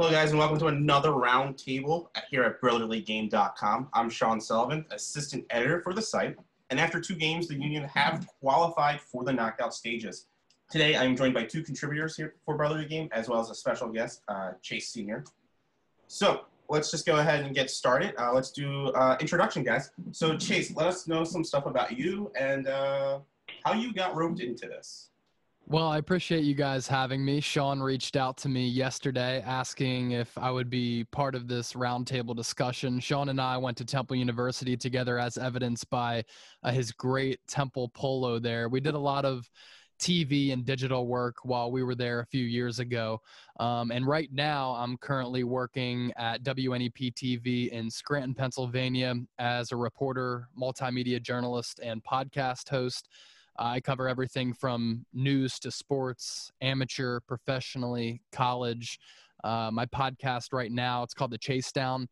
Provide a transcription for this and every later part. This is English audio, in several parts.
Hello, guys, and welcome to another roundtable here at BrotherlyGame.com. I'm Sean Sullivan, assistant editor for the site, and after two games, the Union have qualified for the knockout stages. Today, I'm joined by two contributors here for Brotherly Game, as well as a special guest, uh, Chase Senior. So let's just go ahead and get started. Uh, let's do uh, introduction, guys. So Chase, let us know some stuff about you and uh, how you got roped into this. Well, I appreciate you guys having me. Sean reached out to me yesterday asking if I would be part of this roundtable discussion. Sean and I went to Temple University together, as evidenced by uh, his great Temple polo there. We did a lot of TV and digital work while we were there a few years ago. Um, and right now, I'm currently working at WNEP TV in Scranton, Pennsylvania as a reporter, multimedia journalist, and podcast host. I cover everything from news to sports, amateur, professionally, college. Uh, my podcast right now, it's called The Chase Down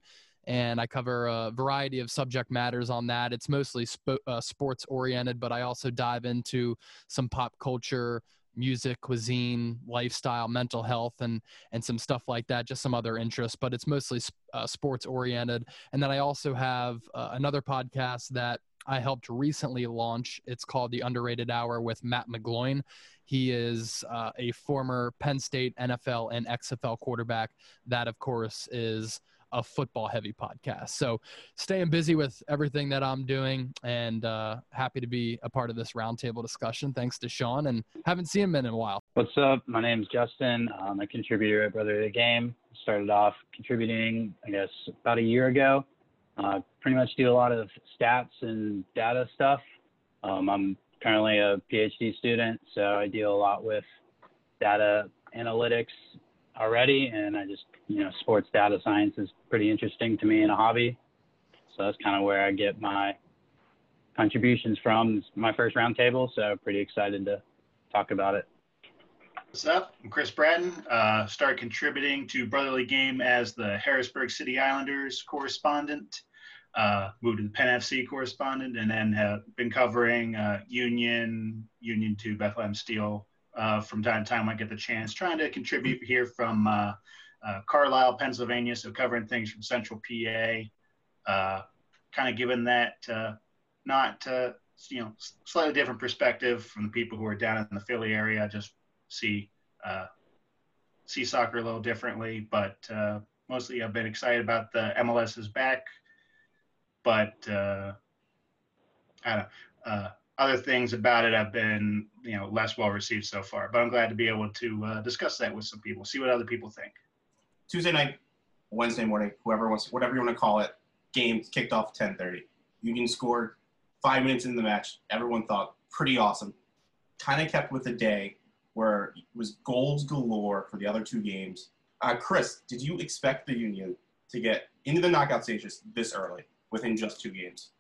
and I cover a variety of subject matters on that. It's mostly sp- uh, sports oriented, but I also dive into some pop culture, music, cuisine, lifestyle, mental health, and and some stuff like that. Just some other interests, but it's mostly uh, sports oriented. And then I also have uh, another podcast that I helped recently launch. It's called The Underrated Hour with Matt McGloin. He is uh, a former Penn State NFL and XFL quarterback. That, of course, is a football heavy podcast. So staying busy with everything that I'm doing and uh, happy to be a part of this roundtable discussion. Thanks to Sean and haven't seen him in a while. What's up? My name is Justin. I'm a contributor at Brotherly Game. Started off contributing, I guess, about a year ago. Uh, pretty much do a lot of stats and data stuff. Um, I'm currently a PhD student, so I deal a lot with data analytics already, and I just you know sports data science is pretty interesting to me and a hobby. So that's kind of where I get my contributions from. It's my first roundtable, so pretty excited to talk about it. What's up? I'm Chris Bratton. Uh, started contributing to Brotherly Game as the Harrisburg City Islanders correspondent. Uh, moved to the Penn FC correspondent, and then have been covering uh, Union, Union to Bethlehem Steel uh, from time to time. I get the chance, trying to contribute here from uh, uh, Carlisle, Pennsylvania, so covering things from Central PA, uh, kind of given that not you know slightly different perspective from the people who are down in the Philly area. Just see see soccer a little differently, but mostly I've been excited about the MLS is back, but I don't. Know, other things about it have been you know less well received so far but i'm glad to be able to uh, discuss that with some people see what other people think Tuesday night, Wednesday morning, whoever wants, whatever you want to call it, game kicked off 10:30. Union scored five minutes in the match. Everyone thought pretty awesome. Kind of kept with the day where it was goals galore for the other two games. Uh, Chris, did you expect the Union to get into the knockout stages this early within just two games?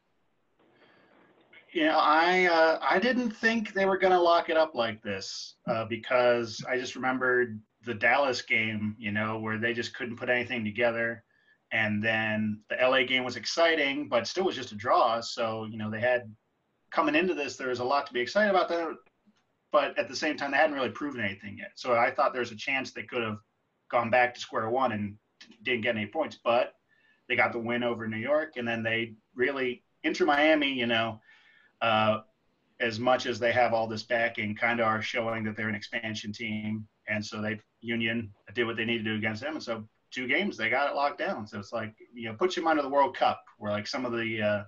Yeah, I uh, I didn't think they were going to lock it up like this uh, because I just remembered the Dallas game, you know, where they just couldn't put anything together. And then the LA game was exciting, but still was just a draw. So, you know, they had coming into this, there was a lot to be excited about. But at the same time, they hadn't really proven anything yet. So I thought there was a chance they could have gone back to square one and didn't get any points. But they got the win over New York. And then they really, Inter Miami, you know, uh, as much as they have all this backing, kind of are showing that they're an expansion team and so they Union did what they needed to do against them, and so two games they got it locked down. So it's like you know, put your mind to the World Cup, where like some of the uh,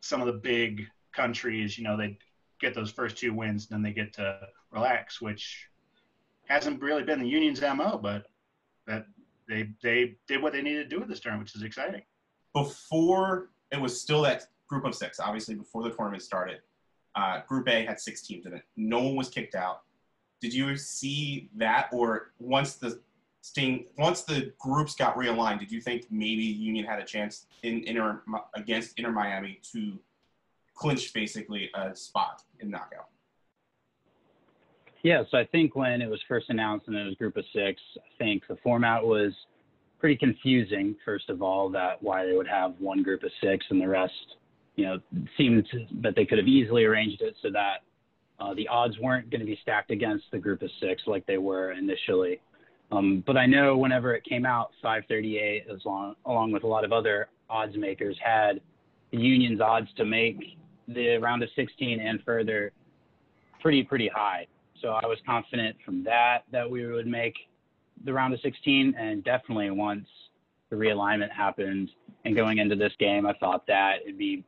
some of the big countries, you know, they get those first two wins, and then they get to relax, which hasn't really been the Union's mo, but that they they did what they needed to do with this tournament, which is exciting. Before it was still that group of six, obviously before the tournament started. Uh, group A had six teams in it. No one was kicked out did you see that, or once the sting, once the groups got realigned, did you think maybe Union had a chance in Inter against Inter Miami to clinch basically a spot in knockout? Yeah, so I think when it was first announced and it was group of six, I think the format was pretty confusing. First of all, that why they would have one group of six and the rest, you know, seemed that they could have easily arranged it so that uh, the odds weren't going to be stacked against the group of six like they were initially. Um, but I know whenever it came out, 538, as long, along with a lot of other odds makers, had the Union's odds to make the round of 16 and further pretty pretty high. So I was confident from that that we would make the round of 16, and definitely once the realignment happened and going into this game, I thought that it'd be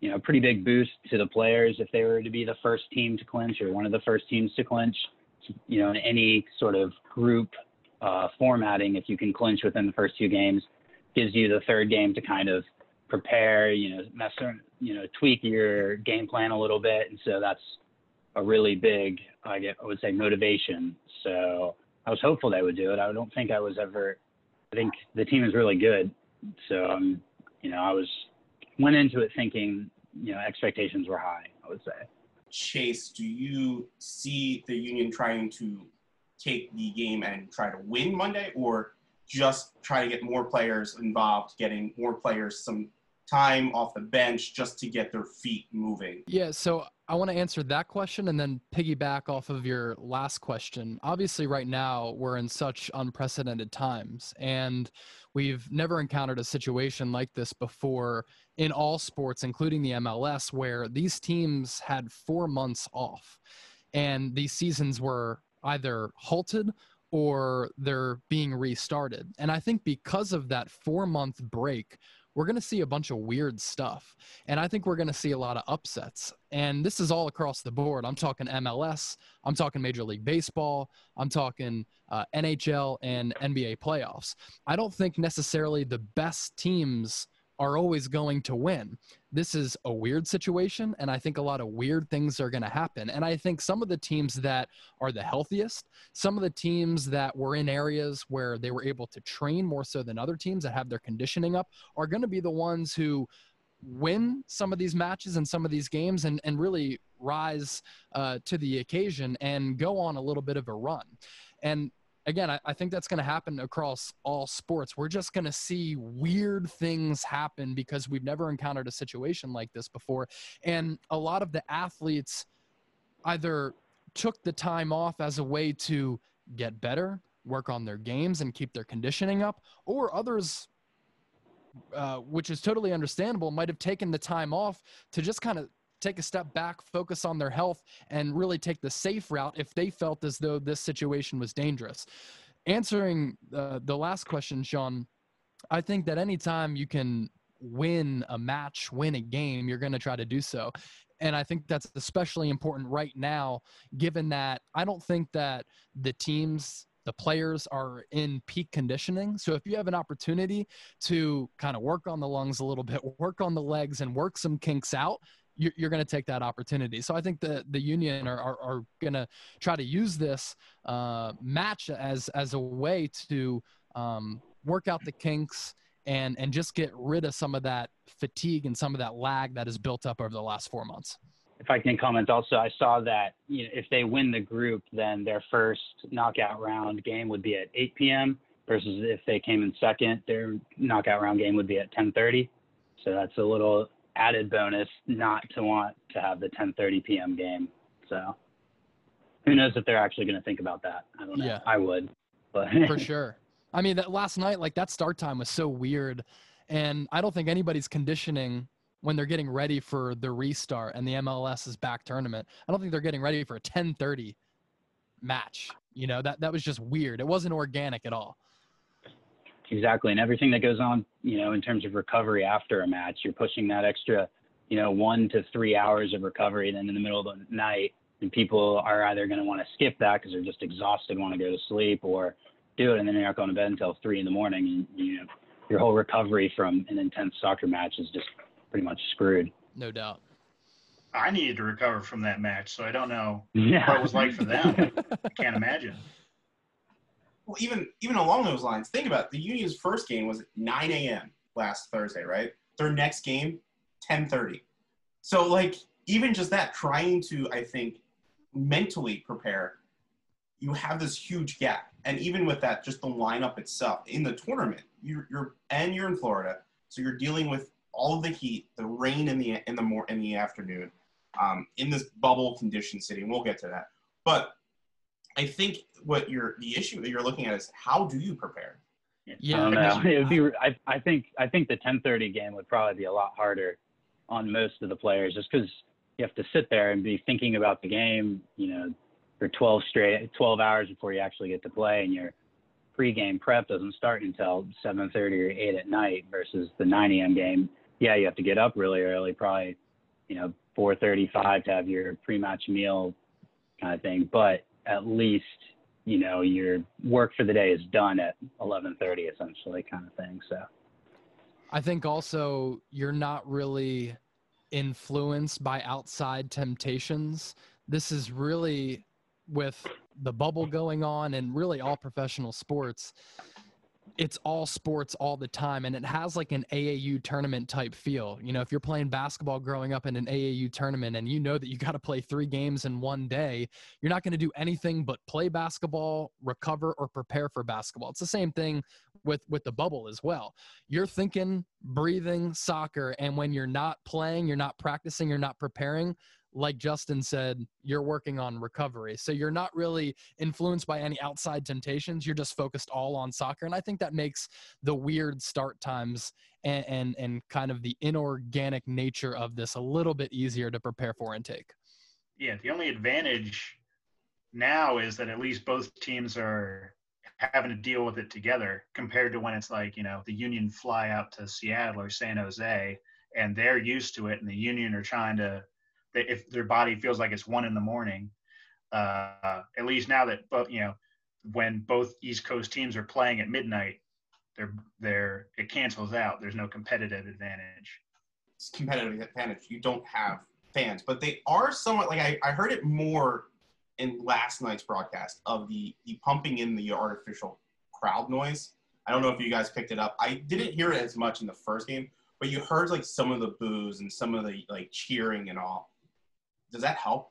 you know, a pretty big boost to the players if they were to be the first team to clinch or one of the first teams to clinch. You know, in any sort of group uh, formatting, if you can clinch within the first two games, gives you the third game to kind of prepare, you know, mess, you know, tweak your game plan a little bit, and so that's a really big, I would say, motivation. So I was hopeful they would do it. I don't think I was ever. I think the team is really good, so um, you know, I was went into it thinking, you know, expectations were high, I would say. Chase, do you see the Union trying to take the game and try to win Monday or just try to get more players involved, getting more players some time off the bench just to get their feet moving? Yeah, so I want to answer that question and then piggyback off of your last question. Obviously, right now, we're in such unprecedented times, and we've never encountered a situation like this before in all sports, including the MLS, where these teams had four months off and these seasons were either halted or they're being restarted. And I think because of that four month break, we're going to see a bunch of weird stuff. And I think we're going to see a lot of upsets. And this is all across the board. I'm talking MLS, I'm talking Major League Baseball, I'm talking uh, NHL and NBA playoffs. I don't think necessarily the best teams are always going to win. This is a weird situation, and I think a lot of weird things are going to happen. And I think some of the teams that are the healthiest, some of the teams that were in areas where they were able to train more so than other teams that have their conditioning up, are going to be the ones who win some of these matches and some of these games and, and really rise uh, to the occasion and go on a little bit of a run. And again, I, I think that's going to happen across all sports. We're just going to see weird things happen because we've never encountered a situation like this before. And a lot of the athletes either took the time off as a way to get better, work on their games, and keep their conditioning up, or others. Uh, which is totally understandable, might have taken the time off to just kind of take a step back, focus on their health, and really take the safe route if they felt as though this situation was dangerous. Answering uh, the last question, Sean, I think that anytime you can win a match, win a game, you're going to try to do so. And I think that's especially important right now, given that I don't think that the teams the players are in peak conditioning. So if you have an opportunity to kind of work on the lungs a little bit, work on the legs, and work some kinks out, you're, you're going to take that opportunity. So I think the the union are are, are going to try to use this uh, match as as a way to um, work out the kinks and and just get rid of some of that fatigue and some of that lag that has built up over the last four months. If I can comment also, I saw that you know, if they win the group, then their first knockout round game would be at 8 p.m. versus if they came in second, their knockout round game would be at 10:30. So that's a little added bonus not to want to have the 10:30 p.m. game. So who knows if they're actually going to think about that? I don't know. Yeah. I would, but for sure. I mean, that last night, like that start time was so weird, and I don't think anybody's conditioning when they're getting ready for the restart and the MLS's back tournament. I don't think they're getting ready for a 10:30 match. You know that that was just weird. It wasn't organic at all. Exactly, and everything that goes on, you know, in terms of recovery after a match, you're pushing that extra, you know, one to three hours of recovery. Then in the middle of the night, and people are either going to want to skip that because they're just exhausted, want to go to sleep, or do it, and then they're not going to bed until three in the morning. And you know, your whole recovery from an intense soccer match is just pretty much screwed. No doubt. I needed to recover from that match, so I don't know yeah. what it was like for them. I can't imagine well, even even along those lines, think about it. the Union's first game was 9 a.m. last Thursday, right? Their next game, 10:30. So like even just that, trying to I think mentally prepare, you have this huge gap. And even with that, just the lineup itself in the tournament, you're, you're and you're in Florida, so you're dealing with all of the heat, the rain in the in the more in the afternoon, um, in this bubble condition city, and we'll get to that. But I think what you're the issue that you're looking at is how do you prepare? Yeah, I don't know. It would be. I, I think. I think the 10:30 game would probably be a lot harder on most of the players, just because you have to sit there and be thinking about the game. You know, for 12 straight, 12 hours before you actually get to play, and your pre-game prep doesn't start until 7:30 or 8 at night versus the 9 a.m. game. Yeah, you have to get up really early, probably, you know, 4:35 to have your pre-match meal, kind of thing. But at least you know your work for the day is done at 11:30 essentially kind of thing so I think also you're not really influenced by outside temptations. This is really with the bubble going on and really all professional sports. It's all sports all the time and it has like an AAU tournament type feel. You know, if you're playing basketball growing up in an AAU tournament and you know that you got to play 3 games in one day, you're not going to do anything but play basketball, recover or prepare for basketball. It's the same thing with with the bubble as well you're thinking, breathing soccer. And when you're not playing, you're not practicing, you're not preparing, like Justin said, you're working on recovery. So you're not really influenced by any outside temptations. You're just focused all on soccer. And I think that makes the weird start times and, and, and kind of the inorganic nature of this a little bit easier to prepare for and take. Yeah, the only advantage now is that at least both teams are having to deal with it together compared to when it's like, you know, the Union fly out to Seattle or San Jose and they're used to it and the Union are trying to if their body feels like it's one in the morning, uh, at least now that you know when both East Coast teams are playing at midnight, they're they're it cancels out. There's no competitive advantage. It's competitive advantage. You don't have fans, but they are somewhat like I, I heard it more in last night's broadcast of the the pumping in the artificial crowd noise. I don't know if you guys picked it up. I didn't hear it as much in the first game, but you heard like some of the boos and some of the like cheering and all. Does that help?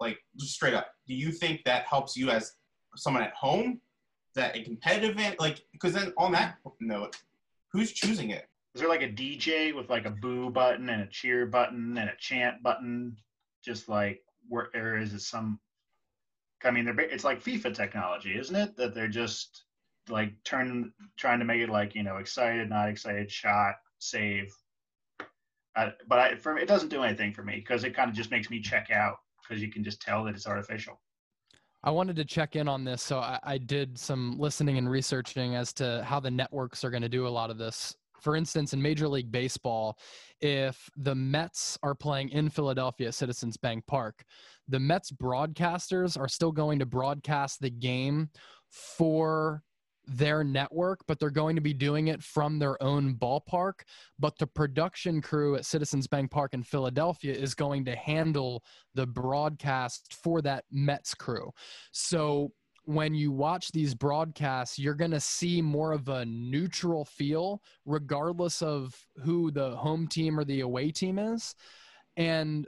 Like just straight up, do you think that helps you as someone at home? That a competitive event? Like because then on that note, who's choosing it? Is there like a DJ with like a boo button and a cheer button and a chant button? Just like where or is it some? I mean, they're it's like FIFA technology, isn't it? That they're just like turn trying to make it like you know excited, not excited, shot, save. Uh, but I, for it doesn't do anything for me because it kind of just makes me check out because you can just tell that it's artificial. I wanted to check in on this. So I, I did some listening and researching as to how the networks are going to do a lot of this. For instance, in Major League Baseball, if the Mets are playing in Philadelphia Citizens Bank Park, the Mets broadcasters are still going to broadcast the game for their network, but they're going to be doing it from their own ballpark. But the production crew at Citizens Bank Park in Philadelphia is going to handle the broadcast for that Mets crew. So when you watch these broadcasts, you're going to see more of a neutral feel, regardless of who the home team or the away team is. And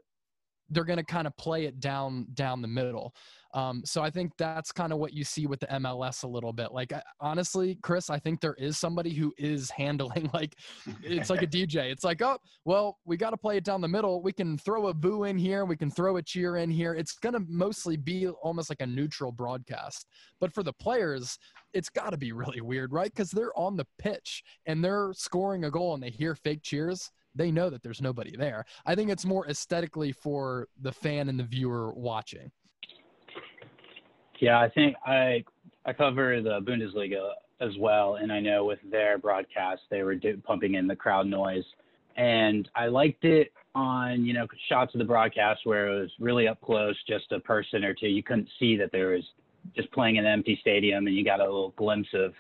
they're going to kind of play it down down the middle. Um, so I think that's kind of what you see with the MLS a little bit. Like I- honestly, Chris, I think there is somebody who is handling like it's like a DJ. It's like, oh, well, we got to play it down the middle. We can throw a boo in here. We can throw a cheer in here. It's going to mostly be almost like a neutral broadcast. But for the players, it's got to be really weird, right? Because they're on the pitch and they're scoring a goal and they hear fake cheers. They know that there's nobody there. I think it's more aesthetically for the fan and the viewer watching. Yeah, I think I I cover the Bundesliga as well, and I know with their broadcast they were do, pumping in the crowd noise, and I liked it on you know shots of the broadcast where it was really up close, just a person or two. You couldn't see that there was just playing in an empty stadium, and you got a little glimpse of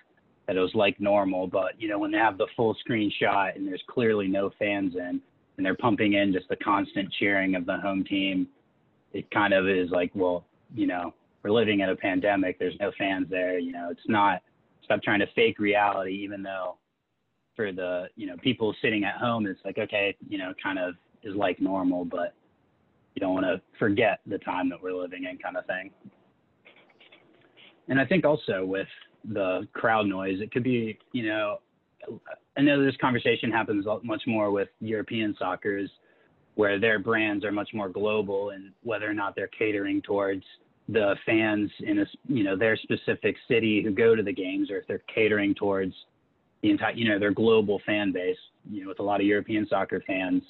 that it was like normal. But you know when they have the full screen shot and there's clearly no fans in, and they're pumping in just the constant cheering of the home team, it kind of is like well you know we're living in a pandemic. There's no fans there. You know, it's not stop trying to fake reality, even though for the, you know, people sitting at home, it's like, okay, you know, kind of is like normal, but you don't want to forget the time that we're living in kind of thing. And I think also with the crowd noise, it could be, you know, I know this conversation happens much more with European soccer's where their brands are much more global and whether or not they're catering towards the fans in a you know their specific city who go to the games, or if they're catering towards the entire you know their global fan base. You know, with a lot of European soccer fans,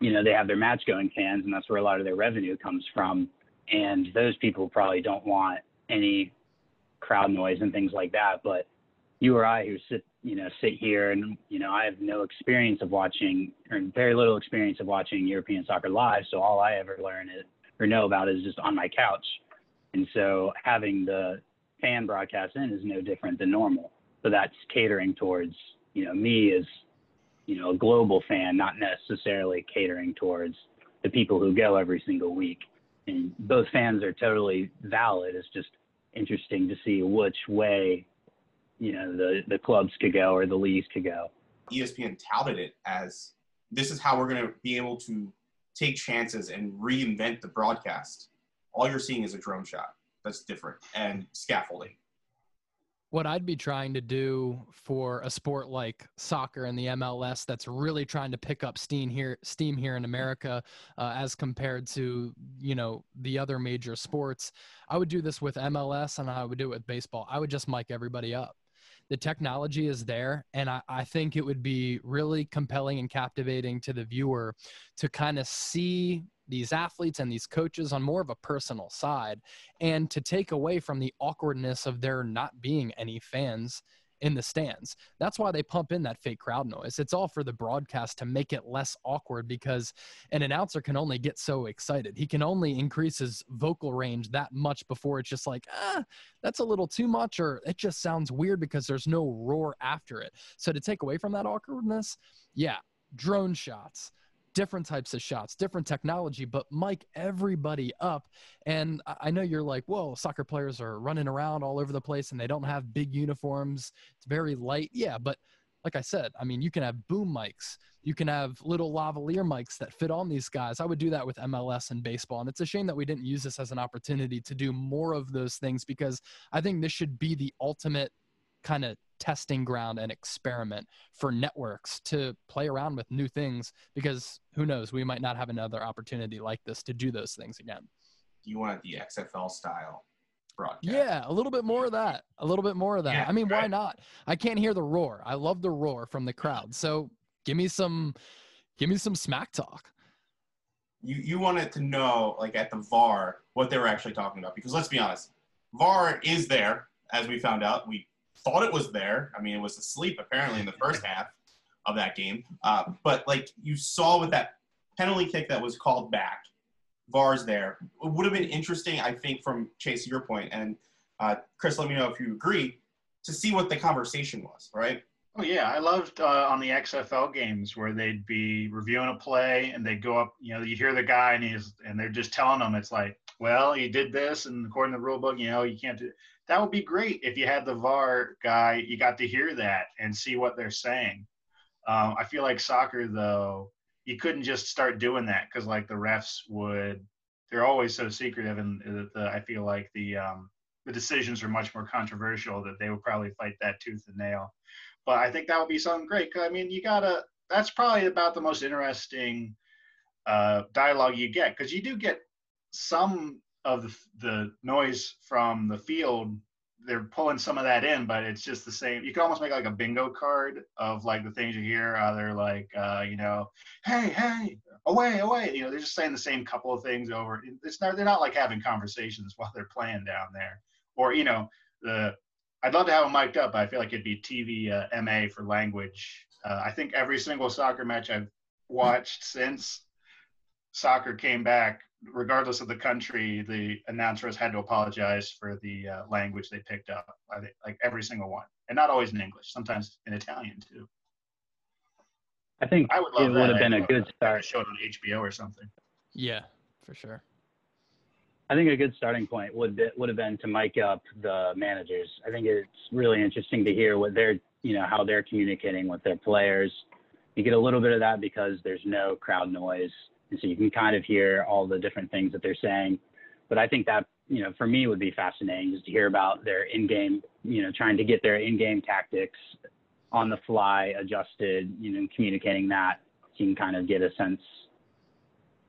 you know they have their match going fans, and that's where a lot of their revenue comes from. And those people probably don't want any crowd noise and things like that. But you or I, who sit you know sit here and you know I have no experience of watching or very little experience of watching European soccer live, so all I ever learn is or know about is just on my couch. And so having the fan broadcast in is no different than normal. So that's catering towards, you know, me as, you know, a global fan, not necessarily catering towards the people who go every single week. And both fans are totally valid. It's just interesting to see which way, you know, the, the clubs could go or the leagues could go. ESPN touted it as this is how we're going to be able to take chances and reinvent the broadcast. All you're seeing is a drone shot that's different and scaffolding. What I'd be trying to do for a sport like soccer and the MLS that's really trying to pick up steam here, steam here in America, uh, as compared to you know the other major sports, I would do this with MLS and I would do it with baseball. I would just mic everybody up the technology is there. And I, I, think it would be really compelling and captivating to the viewer to kind of see these athletes and these coaches on more of a personal side and to take away from the awkwardness of there not being any fans in the stands. That's why they pump in that fake crowd noise. It's all for the broadcast to make it less awkward because an announcer can only get so excited. He can only increase his vocal range that much before it's just like, ah, that's a little too much, or it just sounds weird because there's no roar after it. So to take away from that awkwardness, yeah, drone shots different types of shots, different technology, but mic everybody up. And I know you're like, whoa, soccer players are running around all over the place and they don't have big uniforms. It's very light. Yeah, but like I said, I mean, you can have boom mics, you can have little lavalier mics that fit on these guys. I would do that with MLS and baseball. And it's a shame that we didn't use this as an opportunity to do more of those things because I think this should be the ultimate kind of testing ground and experiment for networks to play around with new things because who knows, we might not have another opportunity like this to do those things again. You want the XFL style broadcast. Yeah, a little bit more of that. A little bit more of that. Yeah, I mean, right. why not? I can't hear the roar. I love the roar from the crowd. So give me some give me some smack talk. You you wanted to know like at the VAR what they were actually talking about because let's be honest, VAR is there as we found out. We thought it was there. I mean, it was asleep apparently in the first half of that game. Uh, but like you saw with that penalty kick that was called back, VAR's there. It would have been interesting, I think, from Chase your point, and uh, Chris, let me know if you agree, to see what the conversation was, right? Oh yeah, I loved uh, on the XFL games where they'd be reviewing a play and they'd go up. You know, you hear the guy and he's and they're just telling them it's like, well, he did this, and according to the rule book, you know, you can't do that would be great if you had the VAR guy. You got to hear that and see what they're saying. Um, I feel like soccer though, you couldn't just start doing that because like the refs would. They're always so secretive, and the, the, I feel like the um, the decisions are much more controversial that they would probably fight that tooth and nail. But I think that would be something great. Cause I mean, you gotta. That's probably about the most interesting uh, dialogue you get because you do get some of the, the noise from the field they're pulling some of that in, but it's just the same. You can almost make like a bingo card of like the things you hear. Uh, they're like, uh, you know, hey, hey, away, away. You know, they're just saying the same couple of things over. It's not. They're not like having conversations while they're playing down there. Or you know, the. I'd love to have them mic'd up. But I feel like it'd be TV uh, MA for language. Uh, I think every single soccer match I've watched since soccer came back regardless of the country, the announcers had to apologize for the uh, language they picked up. Think, like every single one, and not always in English. Sometimes in Italian too. I think I would it would have been a good start. Show it on HBO or something. Yeah, for sure. I think a good starting point would be, would have been to mic up the managers. I think it's really interesting to hear what they're you know how they're communicating with their players. You get a little bit of that because there's no crowd noise and so you can kind of hear all the different things that they're saying. But I think that you know for me would be fascinating just to hear about their in-game, you know, trying to get their in-game tactics on the fly adjusted, you know, communicating that. So you can kind of get a sense,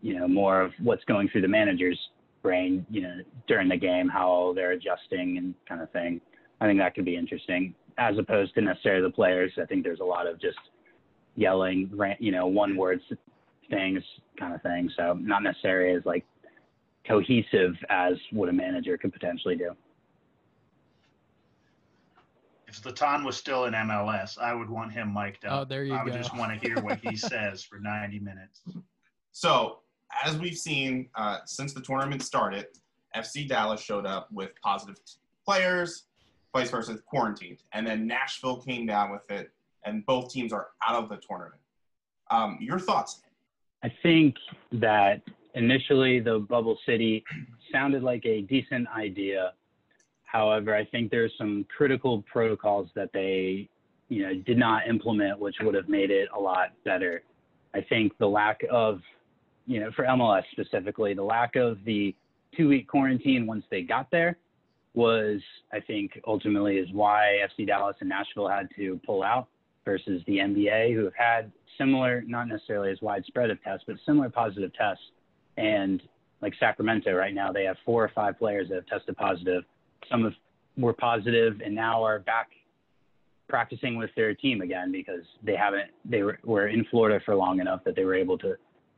you know, more of what's going through the manager's brain, you know, during the game, how they're adjusting and kind of thing. I think that could be interesting as opposed to necessarily the players. I think there's a lot of just yelling, rant, you know, one words things kind of thing. So not necessarily as like cohesive as what a manager could potentially do. If Zlatan was still in MLS, I would want him mic'd up. Oh, there you I would just want to hear what he says for 90 minutes. So, as we've seen uh, since the tournament started, FC Dallas showed up with positive players, vice versa, quarantined. And then Nashville came down with it, and both teams are out of the tournament. Um, your thoughts? I think that initially the bubble city sounded like a decent idea. However, I think there's some critical protocols that they, you know, did not implement, which would have made it a lot better. I think the lack of, you know, for MLS specifically, the lack of the two-week quarantine once they got there was, I think, ultimately is why FC Dallas and Nashville had to pull out versus the NBA, who have had similar, not necessarily as widespread of tests, but similar positive tests. And like Sacramento right now, they have four or five players that have tested positive. Some of were positive and now are back practicing with their team again because they haven't they were, were in Florida for long enough that they were able to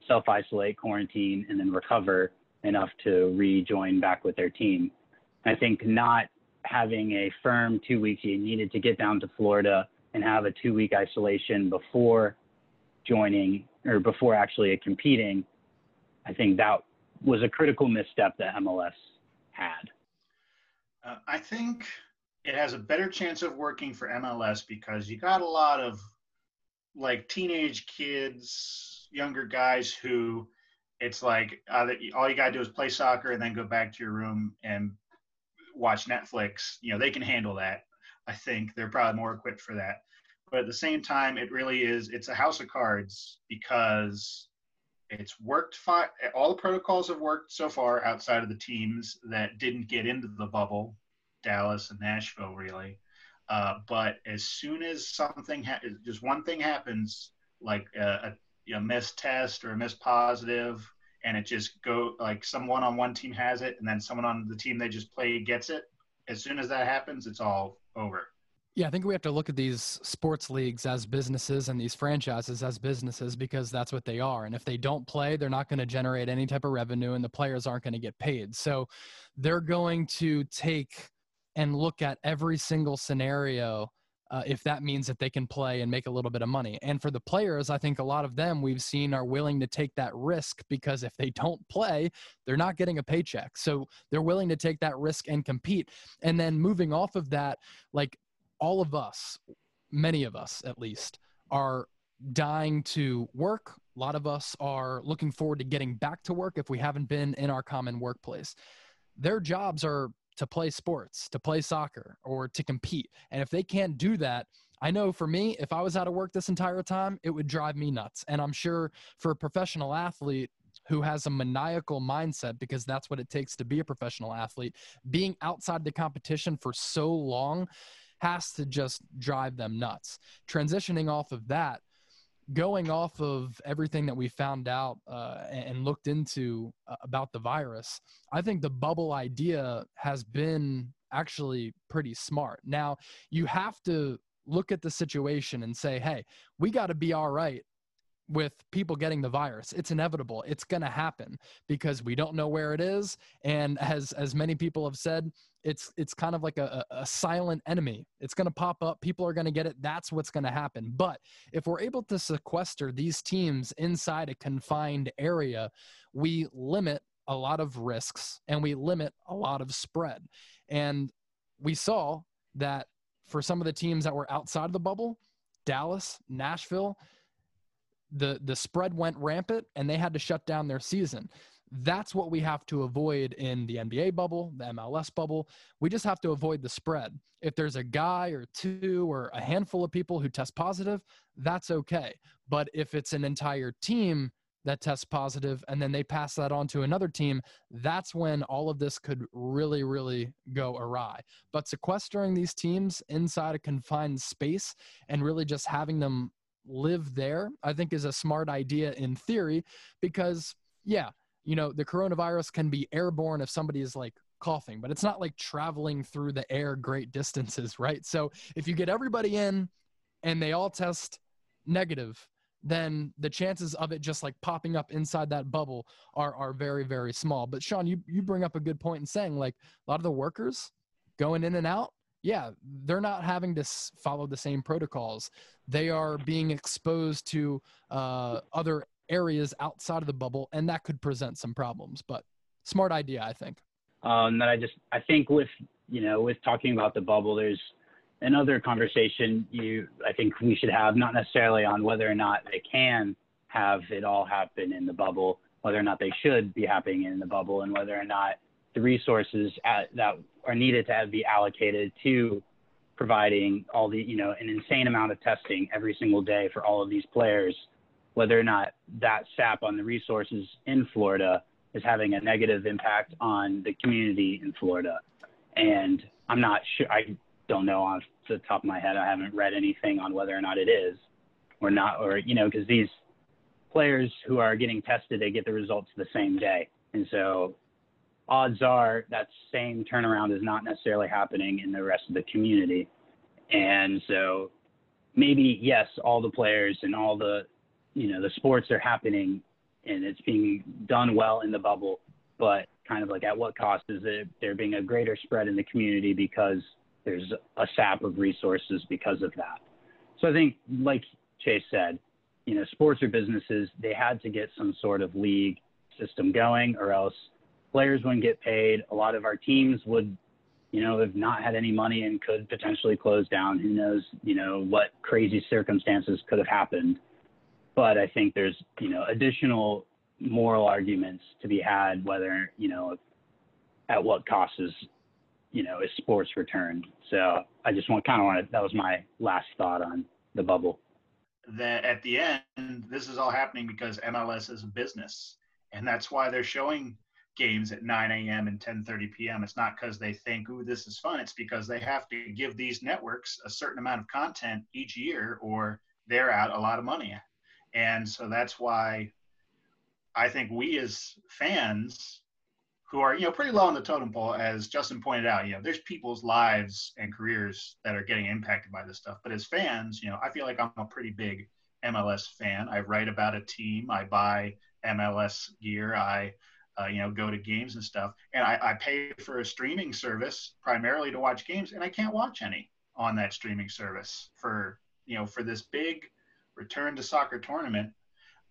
self isolate, quarantine, and then recover enough to rejoin back with their team. I think not having a firm two weeks, you needed to get down to Florida and have a two week isolation before joining or before actually competing. I think that was a critical misstep that MLS had. Uh, I think it has a better chance of working for MLS because you got a lot of like teenage kids, younger guys who it's like uh, all you got to do is play soccer and then go back to your room and watch Netflix. You know, they can handle that. I think they're probably more equipped for that. But at the same time, it really is, it's a house of cards because it's worked fine. All the protocols have worked so far outside of the teams that didn't get into the bubble, Dallas and Nashville, really. Uh, but as soon as something, ha- just one thing happens, like a, a, a missed test or a missed positive, and it just go like someone on one team has it, and then someone on the team they just play gets it. As soon as that happens, it's all over. Yeah, I think we have to look at these sports leagues as businesses and these franchises as businesses because that's what they are. And if they don't play, they're not going to generate any type of revenue and the players aren't going to get paid. So they're going to take and look at every single scenario uh, if that means that they can play and make a little bit of money. And for the players, I think a lot of them we've seen are willing to take that risk because if they don't play, they're not getting a paycheck. So they're willing to take that risk and compete. And then moving off of that, like all of us, many of us at least, are dying to work. A lot of us are looking forward to getting back to work if we haven't been in our common workplace. Their jobs are to play sports, to play soccer, or to compete. And if they can't do that, I know for me, if I was out of work this entire time, it would drive me nuts. And I'm sure for a professional athlete, who has a maniacal mindset because that's what it takes to be a professional athlete being outside the competition for so long has to just drive them nuts. Transitioning off of that, going off of everything that we found out uh, and looked into uh, about the virus, I think the bubble idea has been actually pretty smart. Now, you have to look at the situation and say, hey, we got to be all right with people getting the virus it's inevitable it's going to happen because we don't know where it is and as as many people have said it's it's kind of like a, a silent enemy. It's going to pop up. People are going to get it. That's what's going to happen. But if we're able to sequester these teams inside a confined area we limit a lot of risks and we limit a lot of spread. And we saw that for some of the teams that were outside of the bubble dallas nashville the the spread went rampant and they had to shut down their season. That's what we have to avoid in the NBA bubble, the MLS bubble. We just have to avoid the spread. If there's a guy or two or a handful of people who test positive, that's okay. But if it's an entire team that tests positive and then they pass that on to another team, that's when all of this could really, really go awry. But sequestering these teams inside a confined space and really just having them live there, I think is a smart idea in theory because, yeah, you know, the coronavirus can be airborne if somebody is like coughing, but it's not like traveling through the air great distances, right? So if you get everybody in and they all test negative, then the chances of it just like popping up inside that bubble are are very very small. But Sean, you you bring up a good point in saying like a lot of the workers going in and out, yeah, they're not having to follow the same protocols. They are being exposed to uh, other areas outside of the bubble, and that could present some problems. But smart idea, I think. Um, that I just I think with you know with talking about the bubble, there's another conversation you I think we should have, not necessarily on whether or not they can have it all happen in the bubble, whether or not they should be happening in the bubble, and whether or not the resources at, that are needed to be allocated to providing all the you know an insane amount of testing every single day for all of these players whether or not that sap on the resources in Florida is having a negative impact on the community in Florida. And I'm not sure, I don't know off the top of my head. I haven't read anything on whether or not it is or not, or, you know, because these players who are getting tested, they get the results the same day. And so odds are that same turnaround is not necessarily happening in the rest of the community. And so maybe, yes, all the players and all the you know the sports are happening and it's being done well in the bubble, but kind of like at what cost is it there being a greater spread in the community because there's a sap of resources because of that. So I think, like Chase said, you know, sports or businesses, they had to get some sort of league system going, or else players wouldn't get paid. A lot of our teams would, you know, have not had any money and could potentially close down. Who knows, you know, what crazy circumstances could have happened but I think there's you know additional moral arguments to be had whether you know at what cost is you know is sports returned. So I just want kind of wanted that was my last thought on the bubble. That at the end, this is all happening because MLS is a business, and that's why they're showing games at 9 a.m. and 10:30 p.m. It's not because they think, "Ooh, this is fun." It's because they have to give these networks a certain amount of content each year, or they're out a lot of money. And so that's why I think we as fans who are, you know, pretty low on the totem pole, as Justin pointed out, you know, there's people's lives and careers that are getting impacted by this stuff. But as fans, you know, I feel like I'm a pretty big MLS fan. I write about a team. I buy MLS gear. I, uh, you know, go to games and stuff. And I, I pay for a streaming service primarily to watch games, and I can't watch any on that streaming service for, you know, for this big return to soccer tournament,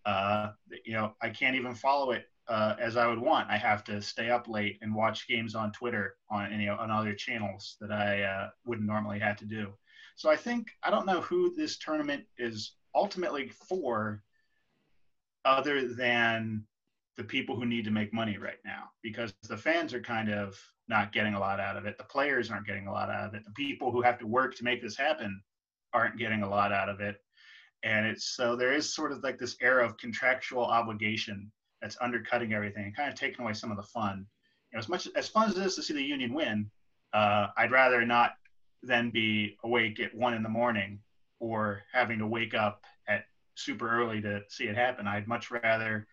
uh, you know, I can't even follow it uh, as I would want. I have to stay up late and watch games on Twitter on you know on other channels that I uh, wouldn't normally have to do. So I think I don't know who this tournament is ultimately for, other than the people who need to make money right now, because the fans are kind of not getting a lot out of it. The players aren't getting a lot out of it. The people who have to work to make this happen aren't getting a lot out of it and it's so there is sort of like this era of contractual obligation that's undercutting everything and kind of taking away some of the fun. You know, as much as fun as it is to see the Union win, uh, I'd rather not than be awake at one in the morning or having to wake up at super early to see it happen. I'd much rather.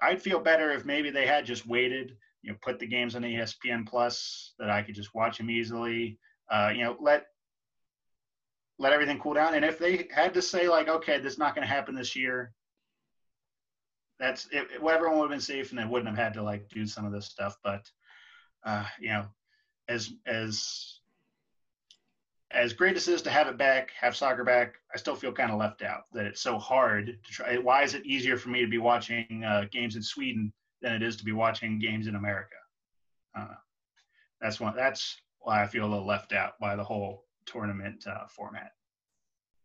I'd feel better if maybe they had just waited. You know, put the games on ESPN Plus that I could just watch them easily. Uh, you know, let let everything cool down. And if they had to say like, okay, this is not going to happen this year, that's it, everyone would have been safe and they wouldn't have had to like do some of this stuff. But uh, you know, as as as great as it is to have it back, have soccer back, I still feel kind of left out. That it's so hard to try. Why is it easier for me to be watching uh, games in Sweden than it is to be watching games in America? Uh, that's one. That's why I feel a little left out by the whole tournament uh, format.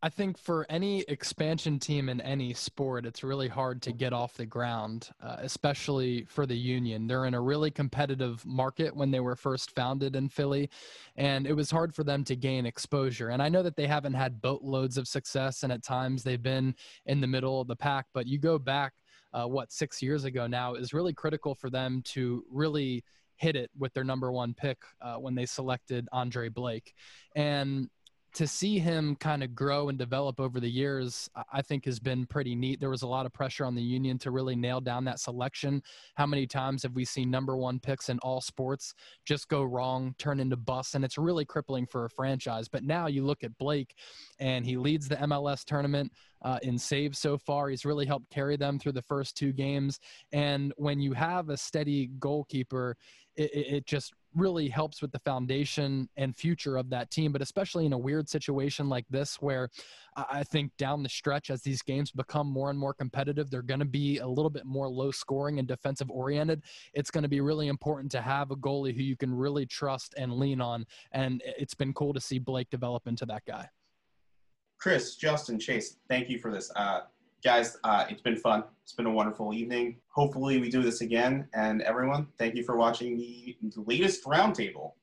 I think for any expansion team in any sport, it's really hard to get off the ground, uh, especially for the Union. They're in a really competitive market when they were first founded in Philly, and it was hard for them to gain exposure. And I know that they haven't had boatloads of success, and at times they've been in the middle of the pack, but you go back, uh, what, six years ago now, is really critical for them to really hit it with their number one pick uh, when they selected Andre Blake. And to see him kind of grow and develop over the years, I think has been pretty neat. There was a lot of pressure on the union to really nail down that selection. How many times have we seen number one picks in all sports just go wrong, turn into busts, and it's really crippling for a franchise. But now you look at Blake, and he leads the MLS tournament uh, in saves so far. He's really helped carry them through the first two games. And when you have a steady goalkeeper, it, it just really helps with the foundation and future of that team. But especially in a weird situation like this, where I think down the stretch, as these games become more and more competitive, they're going to be a little bit more low scoring and defensive oriented. It's going to be really important to have a goalie who you can really trust and lean on. And it's been cool to see Blake develop into that guy. Chris, Justin, Chase, thank you for this. Uh, guys, uh, it's been fun. It's been a wonderful evening. Hopefully, we do this again. And everyone, thank you for watching the latest roundtable